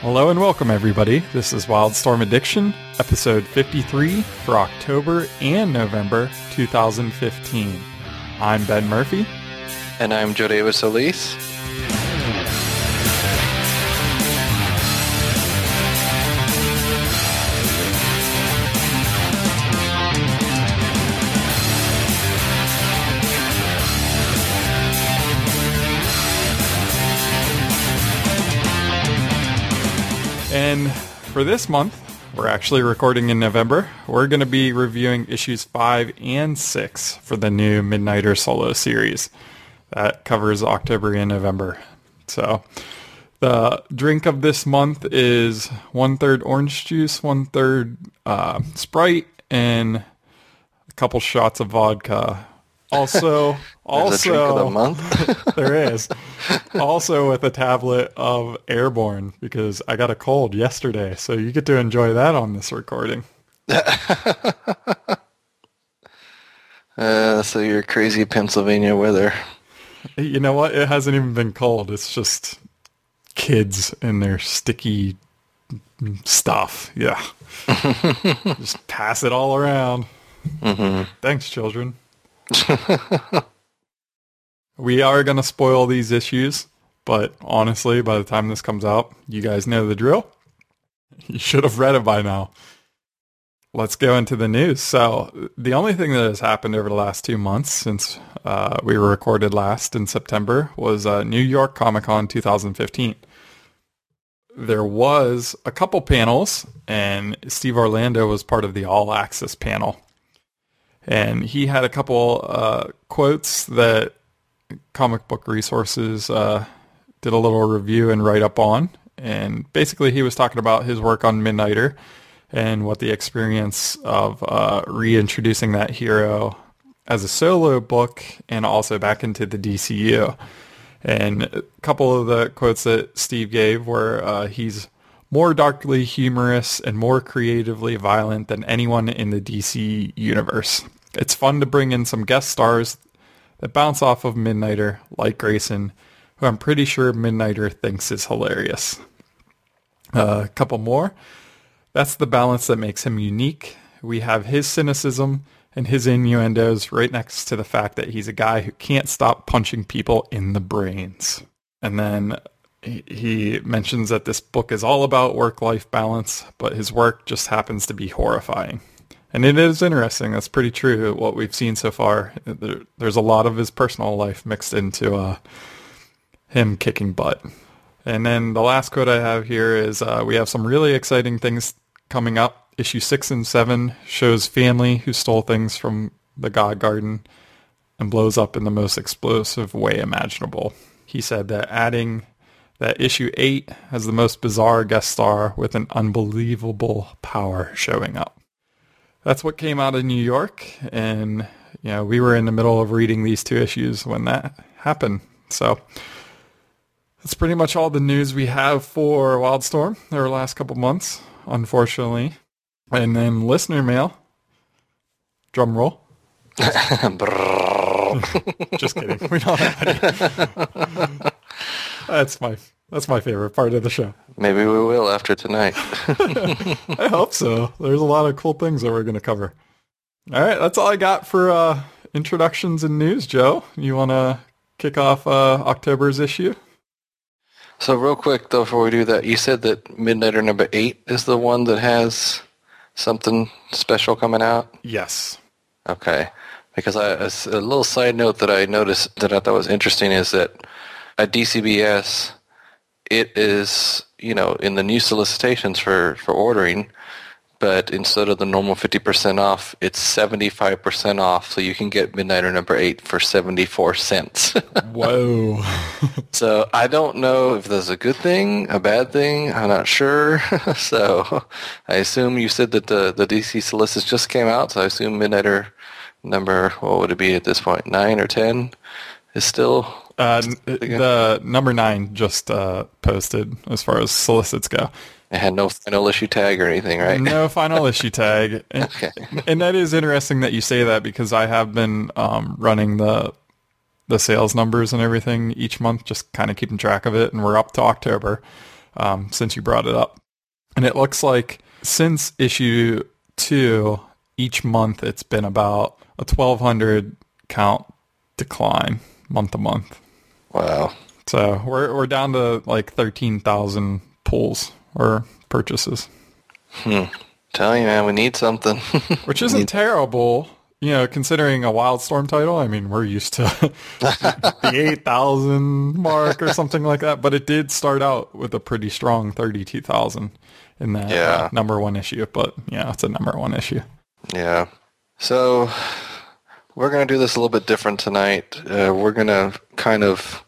Hello and welcome everybody. This is Wildstorm Addiction, episode 53 for October and November 2015. I'm Ben Murphy. And I'm Joe David Soliz. And for this month, we're actually recording in November. We're going to be reviewing issues 5 and 6 for the new Midnighter solo series. That covers October and November. So the drink of this month is one third orange juice, one third uh, Sprite, and a couple shots of vodka. Also, also, drink of the month. there is also with a tablet of Airborne because I got a cold yesterday, so you get to enjoy that on this recording. uh, so your crazy Pennsylvania weather. You know what? It hasn't even been cold. It's just kids and their sticky stuff. Yeah. just pass it all around. Mm-hmm. Thanks, children. We are going to spoil these issues, but honestly, by the time this comes out, you guys know the drill. You should have read it by now. Let's go into the news. So the only thing that has happened over the last two months since uh, we were recorded last in September was uh, New York Comic Con 2015. There was a couple panels, and Steve Orlando was part of the All Access panel and he had a couple uh, quotes that comic book resources uh, did a little review and write up on and basically he was talking about his work on midnighter and what the experience of uh, reintroducing that hero as a solo book and also back into the DCU. And a couple of the quotes that Steve gave were uh, he's more darkly humorous and more creatively violent than anyone in the DC universe. It's fun to bring in some guest stars that bounce off of Midnighter, like Grayson, who I'm pretty sure Midnighter thinks is hilarious. Uh, a couple more. That's the balance that makes him unique. We have his cynicism and his innuendos right next to the fact that he's a guy who can't stop punching people in the brains. And then he mentions that this book is all about work-life balance, but his work just happens to be horrifying. And it is interesting. That's pretty true. What we've seen so far, there, there's a lot of his personal life mixed into uh, him kicking butt. And then the last quote I have here is uh, we have some really exciting things coming up. Issue six and seven shows family who stole things from the God Garden and blows up in the most explosive way imaginable. He said that adding that issue eight has the most bizarre guest star with an unbelievable power showing up that's what came out of New York, and you know we were in the middle of reading these two issues when that happened. So that's pretty much all the news we have for Wildstorm over the last couple months, unfortunately. And then listener mail. Drum roll. Just kidding. We don't have any. That's my that's my favorite part of the show. Maybe we will after tonight. I hope so. There's a lot of cool things that we're going to cover. All right, that's all I got for uh, introductions and news, Joe. You want to kick off uh, October's issue? So real quick, though, before we do that, you said that Midnighter number eight is the one that has something special coming out? Yes. Okay. Because I, a little side note that I noticed that I thought was interesting is that at DCBS, it is, you know, in the new solicitations for, for ordering, but instead of the normal 50% off, it's 75% off. So you can get Midnighter number 8 for 74 cents. Whoa. so I don't know if that's a good thing, a bad thing. I'm not sure. so I assume you said that the, the DC solicits just came out. So I assume Midnighter number, what would it be at this point, 9 or 10 is still uh, the number nine just uh, posted as far as solicits go. It had no final issue tag or anything, right? No final issue tag. And, okay. and that is interesting that you say that because I have been um, running the the sales numbers and everything each month, just kind of keeping track of it, and we're up to October. um, since you brought it up. And it looks like since issue two, each month it's been about a 1,200 count decline month to month. Wow. So we're we're down to like 13,000 pulls or purchases. Hmm. Tell you, man, we need something. Which isn't terrible, you know, considering a Wildstorm title. I mean, we're used to the 8,000 mark or something like that, but it did start out with a pretty strong 32,000 in that Yeah. uh, number one issue. But yeah, it's a number one issue. Yeah. So we're going to do this a little bit different tonight. Uh, we're going to kind of,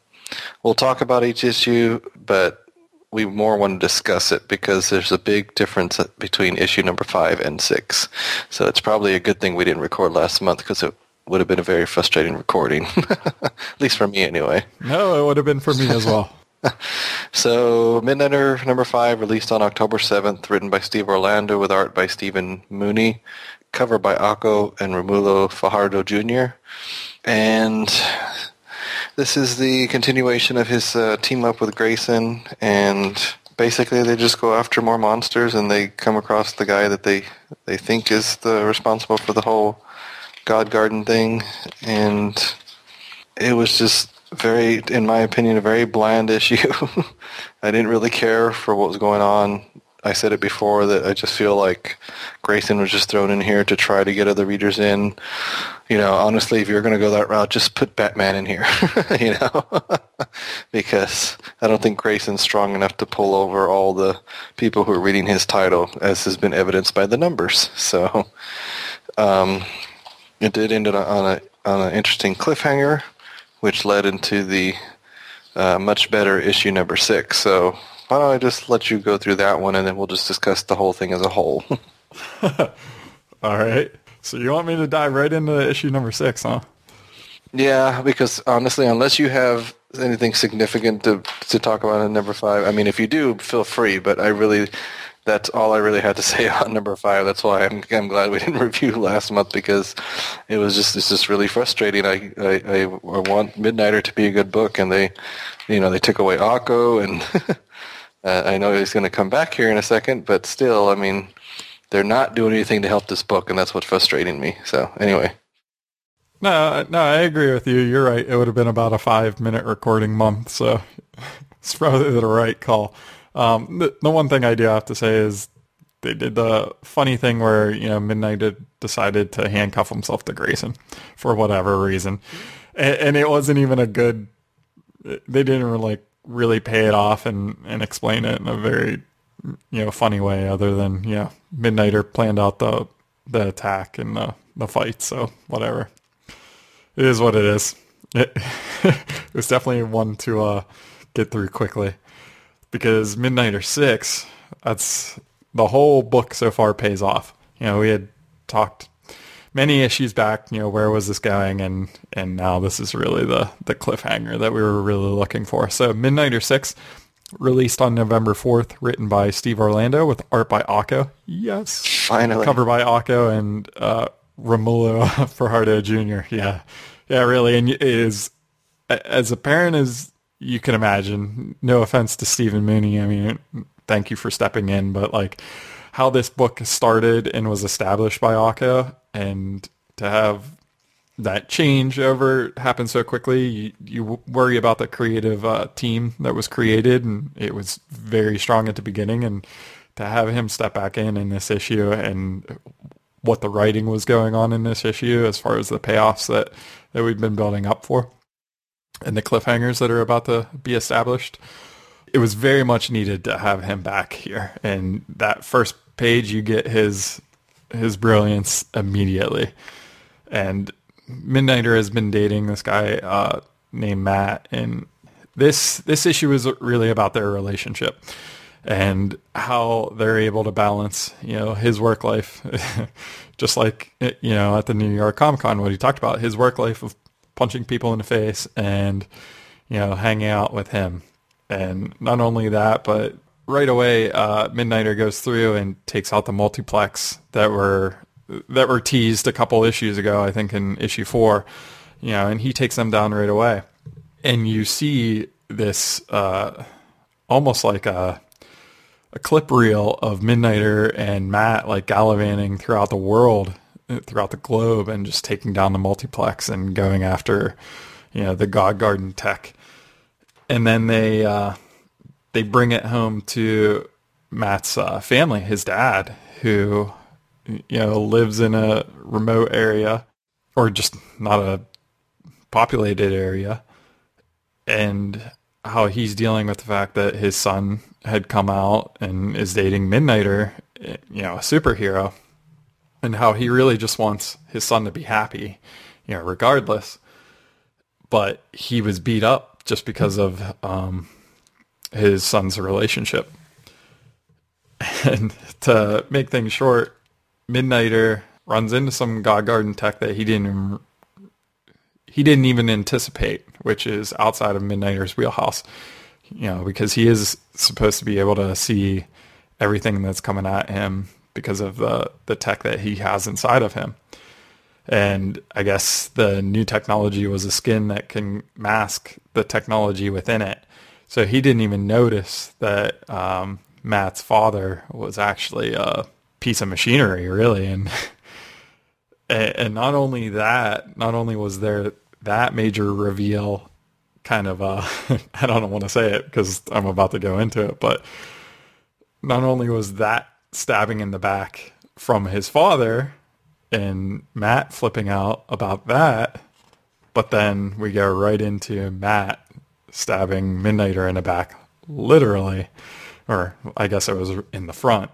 we'll talk about each issue, but we more want to discuss it because there's a big difference between issue number five and six. So it's probably a good thing we didn't record last month because it would have been a very frustrating recording, at least for me anyway. No, it would have been for me as well. So Midnighter number five released on October 7th, written by Steve Orlando with art by Stephen Mooney, cover by Akko and Romulo Fajardo Jr. And this is the continuation of his uh, team up with Grayson and basically they just go after more monsters and they come across the guy that they, they think is the responsible for the whole God Garden thing and it was just very, in my opinion, a very bland issue. I didn't really care for what was going on. I said it before that I just feel like Grayson was just thrown in here to try to get other readers in. You know, honestly, if you're going to go that route, just put Batman in here, you know, because I don't think Grayson's strong enough to pull over all the people who are reading his title, as has been evidenced by the numbers. So, um, it did end on a, on an interesting cliffhanger, which led into the uh, much better issue number six. So why don't I just let you go through that one, and then we'll just discuss the whole thing as a whole. All right. So you want me to dive right into issue number six, huh? yeah, because honestly, unless you have anything significant to to talk about in number five, I mean, if you do, feel free. But I really. That's all I really had to say on number five. That's why I'm I'm glad we didn't review last month because it was just it's just really frustrating. I I, I, I want Midnighter to be a good book, and they, you know, they took away Akko, and uh, I know he's going to come back here in a second, but still, I mean, they're not doing anything to help this book, and that's what's frustrating me. So anyway, No, no, I agree with you. You're right. It would have been about a five minute recording month, so it's probably the right call. Um, the, the one thing I do have to say is they did the funny thing where, you know, Midnight decided to handcuff himself to Grayson for whatever reason. And, and it wasn't even a good, they didn't like really pay it off and, and explain it in a very, you know, funny way other than, know, Midnighter planned out the, the attack and the, the fight. So whatever it is what it is. It, it was definitely one to uh, get through quickly because Midnighter Six. That's the whole book so far pays off. You know, we had talked many issues back. You know, where was this going, and and now this is really the the cliffhanger that we were really looking for. So Midnighter Six. Released on November 4th, written by Steve Orlando with art by Akko. Yes. finally, Cover by Akko and uh, Romulo Fajardo Jr. Yeah, yeah, really, and it is a- as apparent as you can imagine. No offense to Stephen Mooney. I mean, thank you for stepping in, but like how this book started and was established by Akko, and to have that change over happen so quickly, you, you worry about the creative uh, team that was created, and it was very strong at the beginning, and to have him step back in in this issue and what the writing was going on in this issue as far as the payoffs that, that we've been building up for and the cliffhangers that are about to be established. It was very much needed to have him back here. And that first page, you get his his brilliance immediately. And Midnighter has been dating this guy uh, named Matt, and this this issue is really about their relationship and how they're able to balance, you know, his work life, just like you know at the New York Comic Con, what he talked about, his work life of punching people in the face and you know hanging out with him, and not only that, but right away, uh, Midnighter goes through and takes out the multiplex that were that were teased a couple issues ago, I think in issue four, you know, and he takes them down right away, and you see this uh, almost like a a clip reel of Midnighter and Matt like gallivanting throughout the world, uh, throughout the globe, and just taking down the multiplex and going after, you know, the God Garden tech. And then they uh, they bring it home to Matt's uh, family, his dad, who you know lives in a remote area or just not a populated area, and how he's dealing with the fact that his son had come out and is dating Midnighter, you know, a superhero, and how he really just wants his son to be happy, you know, regardless. But he was beat up just because of um, his son's relationship. And to make things short, Midnighter runs into some God Garden tech that he didn't even, he didn't even anticipate, which is outside of Midnighter's wheelhouse. You know, because he is supposed to be able to see everything that's coming at him because of the the tech that he has inside of him. And I guess the new technology was a skin that can mask the technology within it. So he didn't even notice that um, Matt's father was actually a piece of machinery, really. And and not only that, not only was there that major reveal, kind of, uh, I don't want to say it because I'm about to go into it, but not only was that stabbing in the back from his father and Matt flipping out about that, but then we go right into Matt stabbing Midnighter in the back, literally, or I guess it was in the front,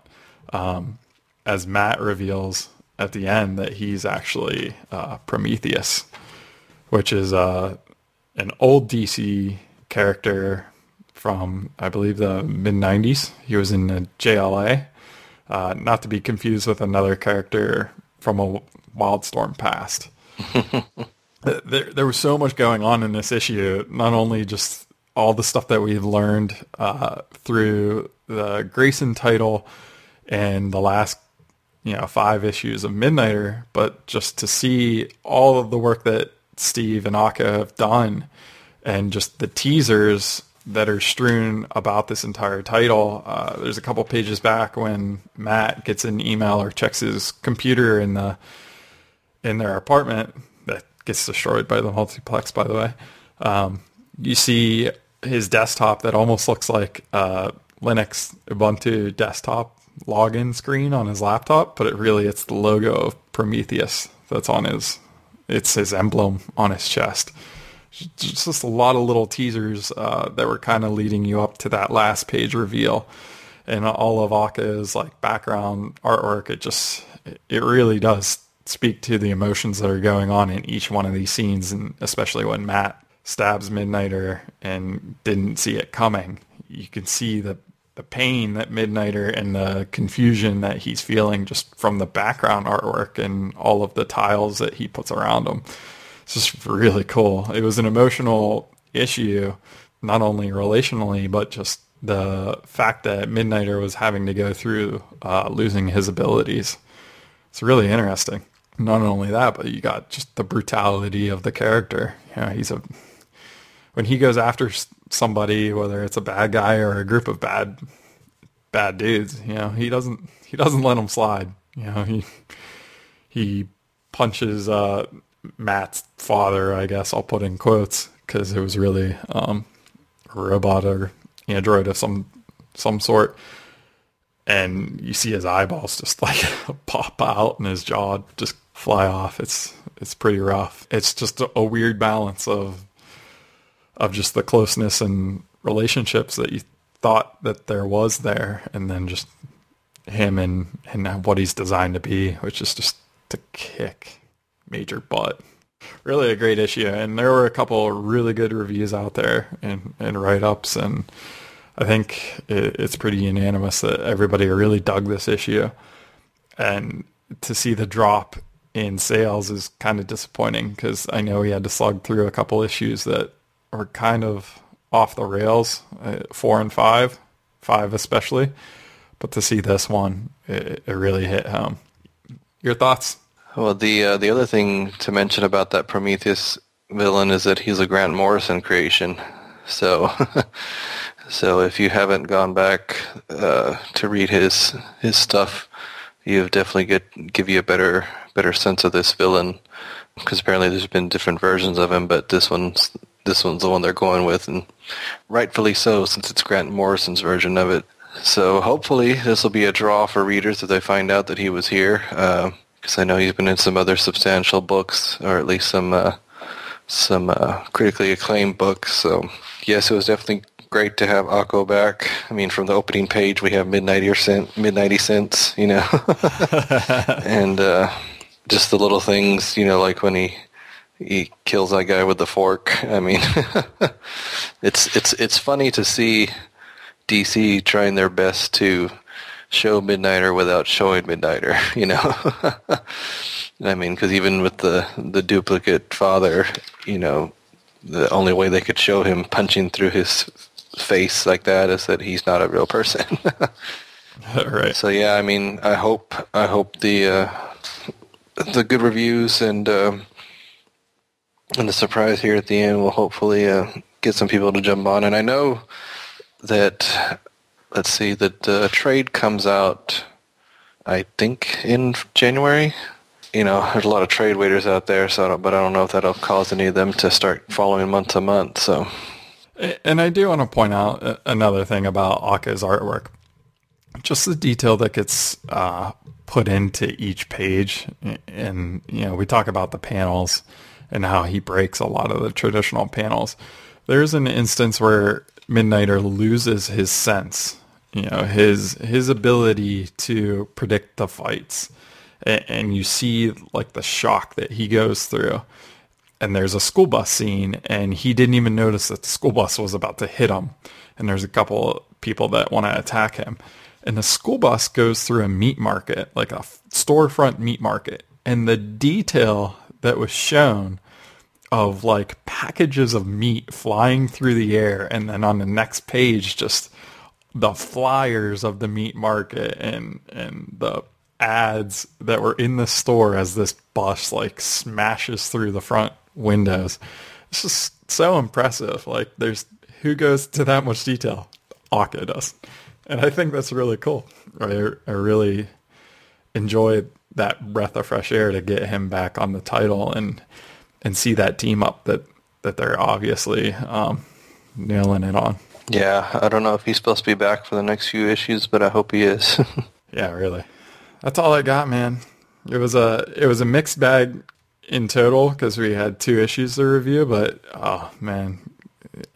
um, as Matt reveals at the end that he's actually uh, Prometheus, which is uh, an old DC character from, I believe, the mid 90s. He was in the JLA, uh, not to be confused with another character from a Wildstorm past. there, there was so much going on in this issue. Not only just all the stuff that we've learned uh, through the Grayson title and the last, you know, five issues of Midnighter, but just to see all of the work that Steve and Akko have done, and just the teasers that are strewn about this entire title. Uh, there's a couple pages back when Matt gets an email or checks his computer in the in their apartment gets destroyed by the multiplex, by the way. Um, you see his desktop that almost looks like a Linux Ubuntu desktop login screen on his laptop, but it really it's the logo of Prometheus that's on his it's his emblem on his chest. Just a lot of little teasers uh, that were kind of leading you up to that last page reveal, and all of Akko's like background artwork. It just it really does speak to the emotions that are going on in each one of these scenes, and especially when Matt stabs Midnighter and didn't see it coming. You can see the the pain that Midnighter and the confusion that he's feeling just from the background artwork and all of the tiles that he puts around him. It's just really cool. It was an emotional issue, not only relationally, but just the fact that Midnighter was having to go through uh, losing his abilities. It's really interesting. Not only that, but you got just the brutality of the character. You know, he's a when he goes after somebody, whether it's a bad guy or a group of bad bad dudes, you know, he doesn't he doesn't let them slide. You know, he he punches uh, Matt's father, I guess I'll put in quotes because it was really um, a robot or android of some some sort, and you see his eyeballs just like pop out and his jaw just fly off. It's it's pretty rough. It's just a, a weird balance of of just the closeness and relationships that you thought that there was there, and then just him and and what he's designed to be, which is just to kick major butt. Really a great issue, and there were a couple really good reviews out there and and write ups, and I think it, it's pretty unanimous that everybody really dug this issue, and to see the drop in sales is kind of disappointing because I know he had to slug through a couple issues that are kind of off the rails, uh, four and five, five especially. But to see this one, it, it really hit home. Your thoughts? Well, the uh, the other thing to mention about that Prometheus villain is that he's a Grant Morrison creation. So So if you haven't gone back uh, to read his his stuff, you've definitely get give you a better better sense of this villain because apparently there's been different versions of him, but this one's this one's the one they're going with, and rightfully so since it's Grant Morrison's version of it. So hopefully this will be a draw for readers if they find out that he was here, because uh, I know he's been in some other substantial books, or at least some uh, some uh, critically acclaimed books. So yes, it was definitely great to have Akko back. I mean, from the opening page, we have Midnighty cent, Midnighty cents, you know, and uh, just the little things, you know, like when he he kills that guy with the fork. I mean, it's it's it's funny to see DC trying their best to show Midnighter without showing Midnighter. You know, I mean, because even with the the duplicate father, you know, the only way they could show him punching through his face like that is that he's not a real person. right. So yeah, I mean, I hope I hope the uh, the good reviews and uh, and the surprise here at the end will hopefully uh, get some people to jump on. And I know that let's see that the trade comes out. I think in January. You know, there's a lot of trade waiters out there, so I but I don't know if that'll cause any of them to start following month to month. So, and I do want to point out another thing about Akko's artwork. Just the detail that gets uh, put into each page. And, you know, we talk about the panels and how he breaks a lot of the traditional panels. There's an instance where Midnighter loses his sense, you know, his his ability to predict the fights. And you see like the shock that he goes through. And there's a school bus scene and he didn't even notice that the school bus was about to hit him. And there's a couple people that want to attack him. And the school bus goes through a meat market, like a storefront meat market. And the detail that was shown of like packages of meat flying through the air and then on the next page just the flyers of the meat market and and the ads that were in the store as this bus like smashes through the front windows. It's just so impressive. Like there's who goes to that much detail? Akko does and I think that's really cool I, I really enjoy that breath of fresh air to get him back on the title and and see that team up that that they're obviously um, nailing it on. Yeah, I don't know if he's supposed to be back for the next few issues, but I hope he is. yeah, really. That's all I got, man. It was a it was a mixed bag in total because we had two issues to review, but oh man,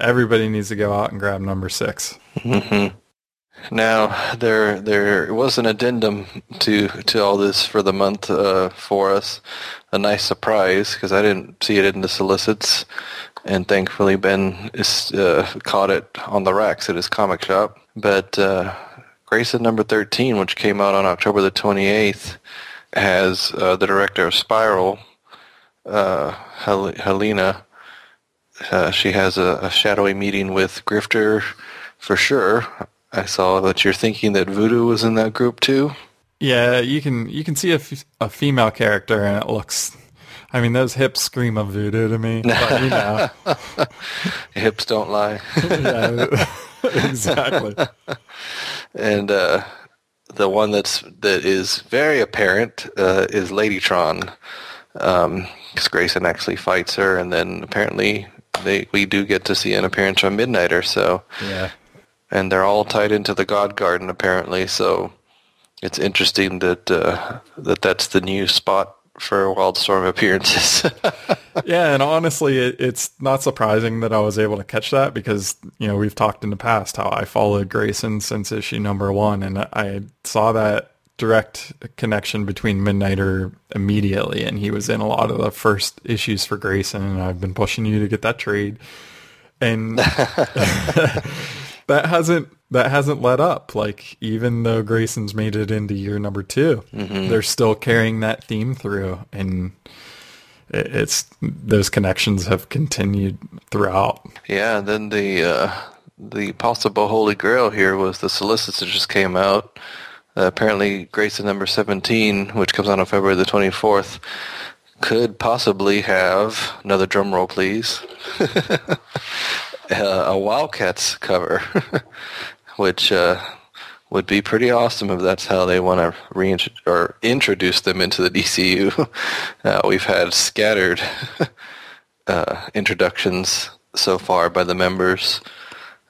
everybody needs to go out and grab number 6 mm-hmm. Now there there was an addendum to to all this for the month uh, for us, a nice surprise because I didn't see it in the solicits, and thankfully Ben is, uh, caught it on the racks at his comic shop. But uh, Grayson number thirteen, which came out on October the twenty eighth, has uh, the director of Spiral, uh, Hel- Helena. Uh, she has a, a shadowy meeting with Grifter for sure I saw that you're thinking that Voodoo was in that group too. Yeah, you can you can see a, f- a female character and it looks. I mean, those hips scream of voodoo to me. But, you know. hips don't lie. yeah, exactly. and uh, the one that's that is very apparent uh, is Ladytron, because um, Grayson actually fights her, and then apparently they we do get to see an appearance from Midnighter. So yeah, and they're all tied into the God Garden apparently. So it's interesting that uh, that that's the new spot for Wildstorm appearances. yeah, and honestly, it, it's not surprising that I was able to catch that because you know we've talked in the past how I followed Grayson since issue number one, and I saw that direct connection between Midnighter immediately, and he was in a lot of the first issues for Grayson, and I've been pushing you to get that trade, and that hasn't that hasn't let up. Like even though Grayson's made it into year number 2 mm-hmm. they're still carrying that theme through, and it's those connections have continued throughout. Yeah, and then the uh, the possible holy grail here was the solicitor just came out. Uh, apparently, Grayson number seventeen, which comes out on February the twenty fourth, could possibly have another drum roll, please. uh, a Wildcats cover, which uh, would be pretty awesome if that's how they want to reintroduce or introduce them into the DCU. Uh, we've had scattered uh, introductions so far by the members.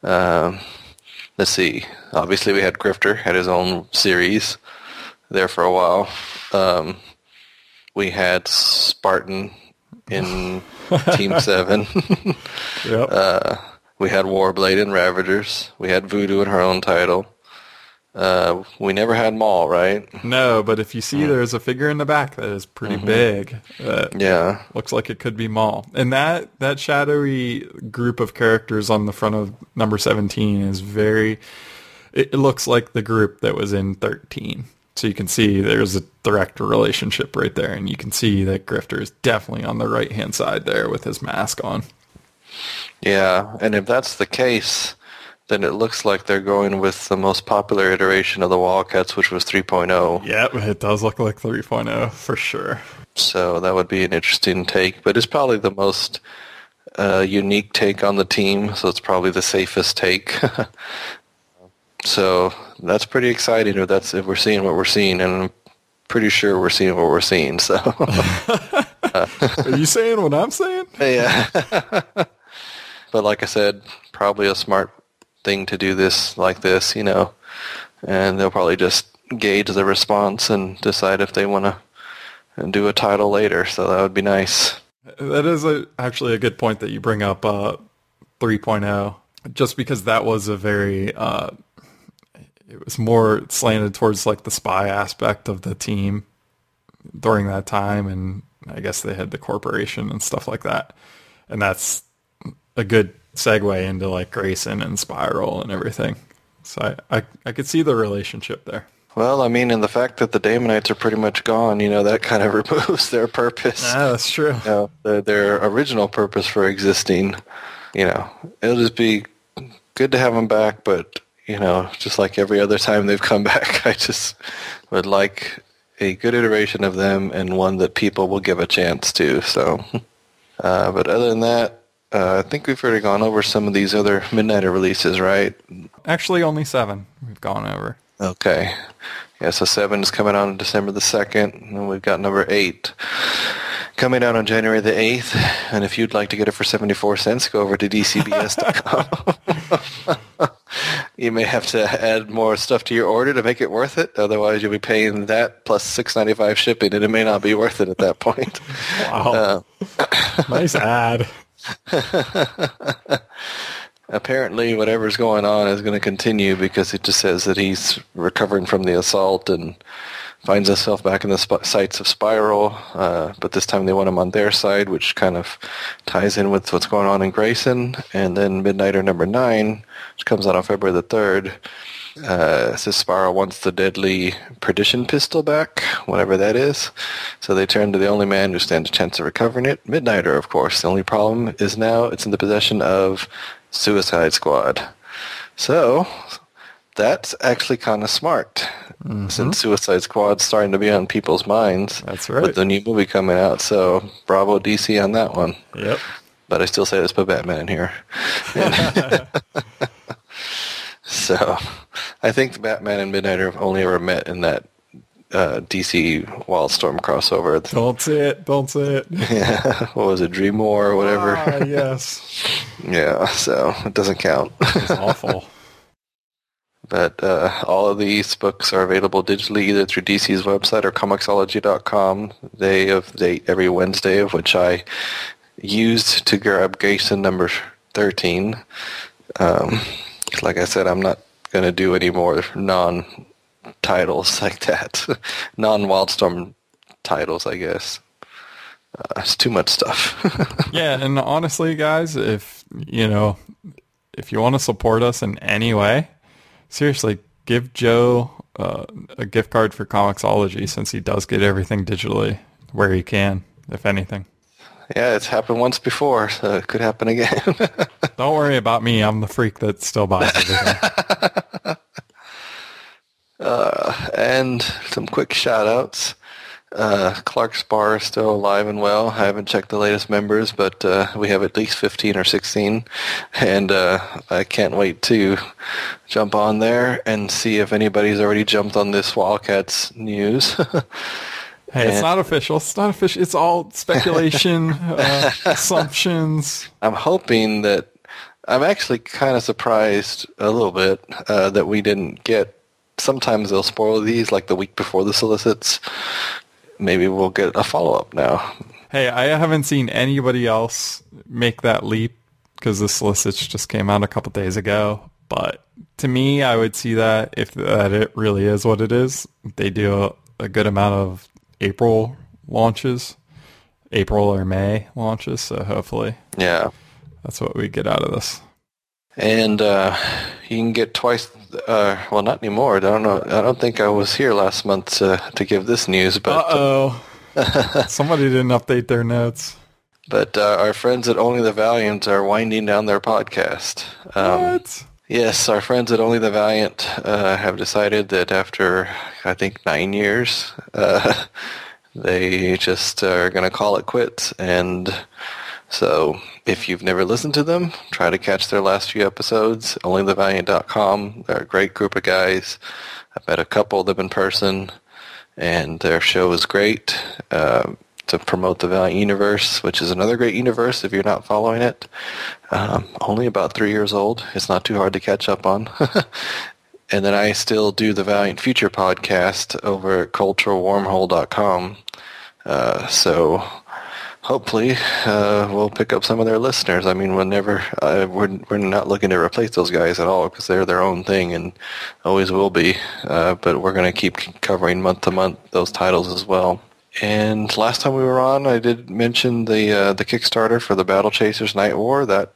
Um, let's see. Obviously, we had Grifter had his own series there for a while. Um, we had Spartan in Team Seven. Yep. Uh, we had Warblade and Ravagers. We had Voodoo in her own title. Uh, we never had Maul, right? no, but if you see there's a figure in the back that is pretty big. That Yeah. looks like it could be Maul. And that that shadowy group of characters on the front of number 17 is very it, it looks like the group that was in 13. So you can see there's a direct relationship right there and you can see that Grifter is definitely on the right-hand side there with his mask on. Yeah, and if that's the case, then it looks like they're going with the most popular iteration of the Wildcats, which was 3.0. Yep, it does look like 3.0 for sure. So that would be an interesting take, but it's probably the most uh, unique take on the team, so it's probably the safest take. so that's pretty exciting if that's if we're seeing what we're seeing, and I'm pretty sure we're seeing what we're seeing. So Are you saying what I'm saying? yeah, but like I said, probably a smart thing to do this like this, you know, and they'll probably just gauge the response and decide if they want to do a title later. So that would be nice. That is a, actually a good point that you bring up uh, 3.0, just because that was a very, uh, it was more slanted towards like the spy aspect of the team during that time, and I guess they had the corporation and stuff like that, and that's a good segue into like Grayson and Spiral and everything. So I, I, I could see the relationship there. Well, I mean, and the fact that the Daemonites are pretty much gone, you know, that kind of removes their purpose. Ah, that's true. You know, their, their original purpose for existing. You know, it'll just be good to have them back, but you know, just like every other time they've come back, I just would like a good iteration of them and one that people will give a chance to. So, uh, but other than that, uh, I think we've already gone over some of these other Midnighter releases, right? Actually, only seven we've gone over. Okay. Yeah, so seven is coming out on December the 2nd, and we've got number eight coming out on January the 8th. And if you'd like to get it for 74 cents, go over to dcbs.com. you may have to add more stuff to your order to make it worth it. Otherwise, you'll be paying that plus six ninety five shipping, and it may not be worth it at that point. Wow. nice ad. apparently whatever's going on is going to continue because it just says that he's recovering from the assault and finds himself back in the sp- sights of Spiral. Uh, but this time they want him on their side, which kind of ties in with what's going on in Grayson. And then Midnighter number nine, which comes out on February the 3rd. Uh, Spiral wants the deadly perdition pistol back, whatever that is. So they turn to the only man who stands a chance of recovering it, Midnighter, of course. The only problem is now it's in the possession of Suicide Squad. So that's actually kind of smart, since Suicide Squad's starting to be on people's minds. That's right. With the new movie coming out, so bravo DC on that one. Yep. But I still say let's put Batman in here. So I think Batman and Midnighter have only ever met in that uh, DC Wildstorm crossover. Don't say it. Don't say it. Yeah, what was it, Dream War or whatever? Ah, yes. Yeah, so it doesn't count. It's awful. But uh, all of these books are available digitally either through DC's website or Comixology.com. They of date every Wednesday, of which I used to grab Grayson number 13. Um, like I said, I'm not going to do any more non-titles like that. Non-Wildstorm titles, I guess. Uh, it's too much stuff. yeah, and honestly, guys, if you know, if you want to support us in any way, seriously, give Joe uh, a gift card for Comixology since he does get everything digitally where he can, if anything. yeah, it's happened once before, so it could happen again. Don't worry about me. I'm the freak that still buys everything. and some quick shout outs. Uh, Clark's Bar is still alive and well. I haven't checked the latest members, but uh, we have at least 15 or 16. And uh, I can't wait to jump on there and see if anybody's already jumped on this Wildcats news. Hey, it's not official. It's not official. It's all speculation, uh, assumptions. I'm hoping that I'm actually kind of surprised a little bit uh, that we didn't get. Sometimes they'll spoil these like the week before the solicits. Maybe we'll get a follow up now. Hey, I haven't seen anybody else make that leap because the solicits just came out a couple days ago. But to me, I would see that if that it really is what it is. They do a, a good amount of April launches, April or May launches. So hopefully Yeah, that's what we get out of this. and uh, you can get twice. Uh, well, not anymore. I don't know. I don't think I was here last month to to give this news, Uh but oh. Somebody didn't update their notes. but uh, our friends at Only the Valiant are winding down their podcast. Um, what? Yes, our friends at Only the Valiant uh, have decided that after, I think, nine years, uh, they just are going to call it quits. And so if you've never listened to them, try to catch their last few episodes. OnlyTheValiant.com. They're a great group of guys. I've met a couple of them in person, and their show is great. Uh, to promote the Valiant universe, which is another great universe if you're not following it. Um, only about three years old. It's not too hard to catch up on. and then I still do the Valiant Future podcast over at culturalwormhole.com. Uh, so hopefully uh, we'll pick up some of their listeners. I mean, whenever uh, we're we're not looking to replace those guys at all because they're their own thing and always will be. Uh, but we're going to keep covering month to month those titles as well. And last time we were on, I did mention the uh, the Kickstarter for the Battle Chasers Night War that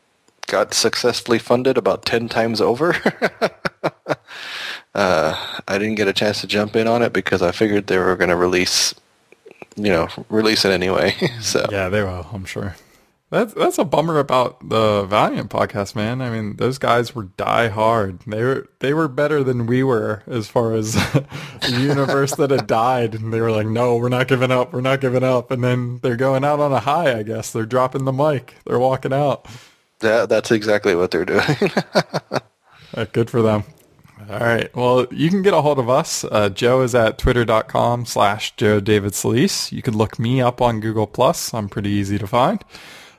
got successfully funded about ten times over. uh, I didn't get a chance to jump in on it because I figured they were going to release, you know, release it anyway. so Yeah, they will, I'm sure. That's that's a bummer about the Valiant podcast, man. I mean, those guys were die hard. They were they were better than we were as far as the universe that had died. And they were like, no, we're not giving up. We're not giving up. And then they're going out on a high. I guess they're dropping the mic. They're walking out. that that's exactly what they're doing. Uh, good for them. All right. Well, you can get a hold of us. Uh, Joe is at twitter.com slash Joe David Soliz. You can look me up on Google Plus. I'm pretty easy to find.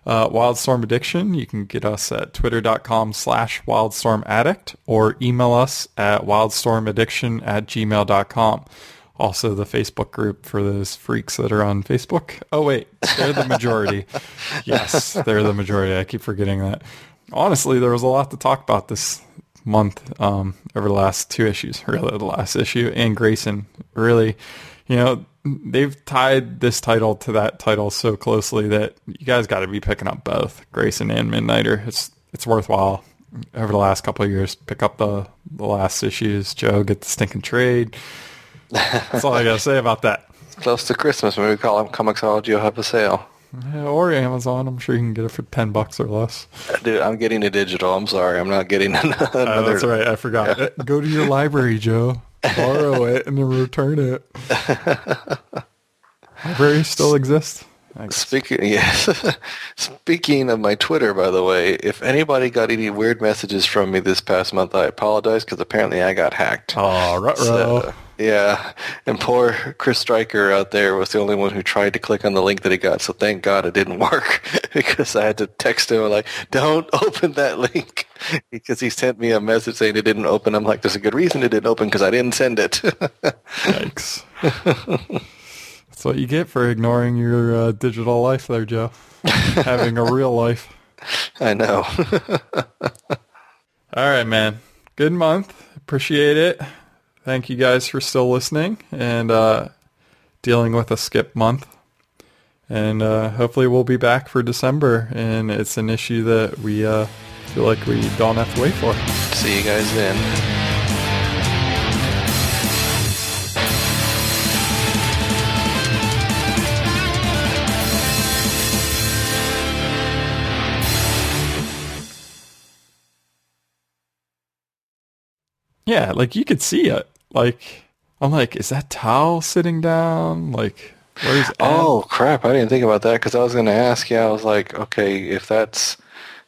Uh, Wildstorm Addiction, you can get us at twitter.com slash Wildstorm Addict or email us at wildstormaddiction at gmail.com. Also the Facebook group for those freaks that are on Facebook. Oh wait, they're the majority. yes, they're the majority. I keep forgetting that. Honestly, there was a lot to talk about this month um, over the last two issues, really the last issue, and Grayson. Really, you know, they've tied this title to that title so closely that you guys got to be picking up both Grayson and Midnighter. It's it's worthwhile over the last couple of years. Pick up the the last issues. Joe, get the stinking trade. That's all I gotta say about that. Close to Christmas, when we call them Comixology will have a sale. Yeah, or Amazon. I'm sure you can get it for ten bucks or less. Dude, I'm getting a digital. I'm sorry, I'm not getting another. Oh, that's right. I forgot. Uh, Go to your library, Joe. Borrow it and then return it. Libraries still exist. Speaking, yes. Speaking of my Twitter, by the way, if anybody got any weird messages from me this past month, I apologize because apparently I got hacked. Oh, ruh So, yeah, and poor Chris Stryker out there was the only one who tried to click on the link that he got. So thank God it didn't work because I had to text him like, "Don't open that link," because he sent me a message saying it didn't open. I'm like, "There's a good reason it didn't open because I didn't send it." Yikes. That's what you get for ignoring your uh, digital life there, Joe. Having a real life. I know. All right, man. Good month. Appreciate it. Thank you guys for still listening and uh, dealing with a skip month. And uh, hopefully we'll be back for December. And it's an issue that we uh, feel like we don't have to wait for. See you guys then. Yeah, like you could see it. Like I'm like, is that Tao sitting down? Like Where's Ed? Oh crap! I didn't think about that because I was going to ask. Yeah, I was like, okay, if that's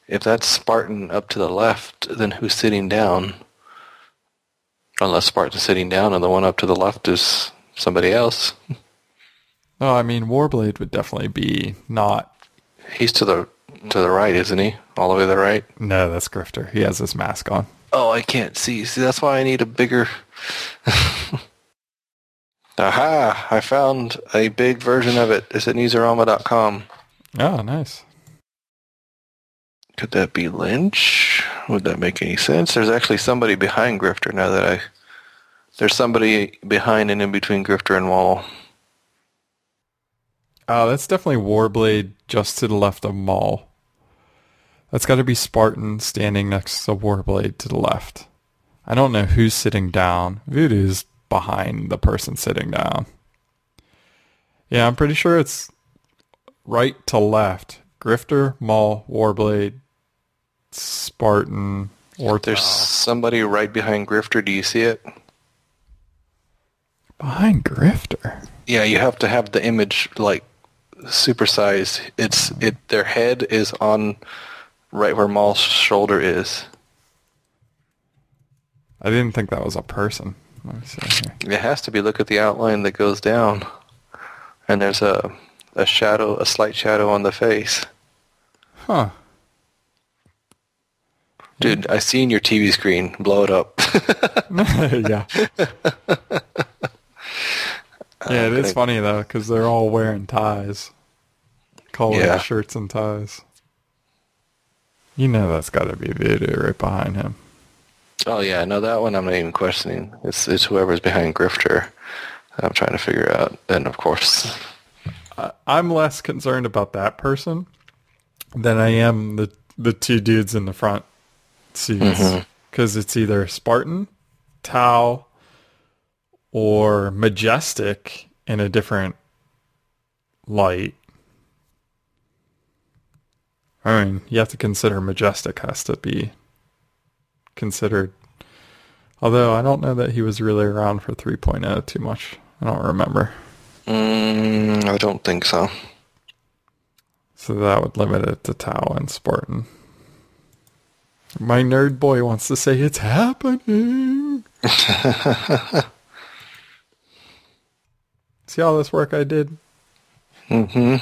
if that's Spartan up to the left, then who's sitting down? Unless Spartan's sitting down and the one up to the left is somebody else. No, I mean, Warblade would definitely be not. He's to the to the right, isn't he? All the way to the right. No, that's Grifter. He has his mask on. Oh, I can't see. See, that's why I need a bigger. Aha! I found a big version of it. It's at Newsarama.com. Oh, nice. Could that be Lynch? Would that make any sense? There's actually somebody behind Grifter now that I... There's somebody behind and in between Grifter and Wall. Oh, that's definitely Warblade just to the left of Maul. That's got to be Spartan standing next to Warblade to the left. I don't know who's sitting down. Voodoo's behind the person sitting down. Yeah, I'm pretty sure it's right to left. Grifter, Maul, Warblade, Spartan, or There's somebody right behind Grifter. Do you see it? behind Grifter. Yeah, you have to have the image like supersized. It's it. Their head is on right where Maul's shoulder is. I didn't think that was a person. Let me see here. It has to be. Look at the outline that goes down, and there's a a shadow, a slight shadow on the face. Huh. Dude, I seen your TV screen. Blow it up. yeah. Yeah, it is funny though because they're all wearing ties, collared Yeah. shirts and ties. You know that's got to be Voodoo right behind him. oh yeah, no, that one I'm not even questioning. It's it's whoever's behind Grifter. I'm trying to figure out. And of course, I'm less concerned about that person than I am the the two dudes in the front seats mm-hmm. because it's either Spartan, Tao, or Majestic in a different light. I mean, you have to consider Majestic has to be considered. Although I don't know that he was really around for 3.0 too much. I don't remember. mm, I don't think so. So that would limit it to Tao and Spartan. My nerd boy wants to say it's happening. See all this work I did? Mm-hmm.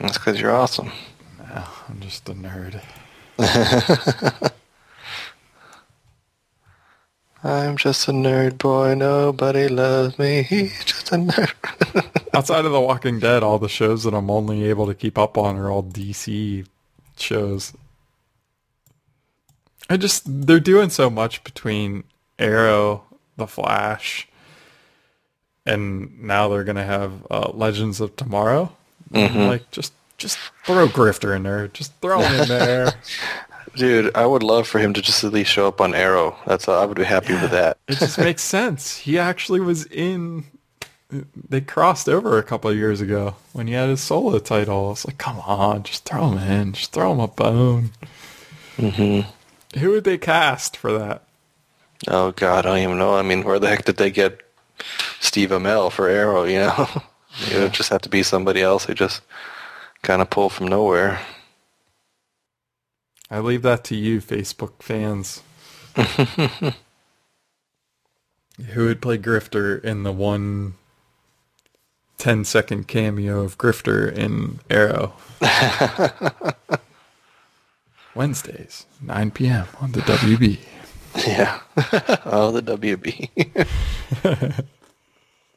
That's because you're awesome. No, I'm just a nerd. I'm just a nerd boy. Nobody loves me. He's just a nerd. Outside of The Walking Dead, all the shows that I'm only able to keep up on are all DC shows. I just they're doing so much between Arrow, The Flash, and now they're gonna have uh, Legends of Tomorrow. Like just just throw Grifter in there. Just throw him in there. Dude, I would love for him to just at least show up on Arrow. That's I would be happy with that. it just makes sense. He actually was in. They crossed over a couple of years ago when he had his solo title. It's like, come on, just throw him in. Just throw him a bone. Mm-hmm. Who would they cast for that? Oh God, I don't even know. I mean, where the heck did they get Steve Amell for Arrow? You know, it would just have to be somebody else who just kind of pull from nowhere. I leave that to you, Facebook fans. Who would play Grifter in the one 10 second cameo of Grifter in Arrow? Wednesdays, 9 p.m. on the WB. Yeah. oh, the WB.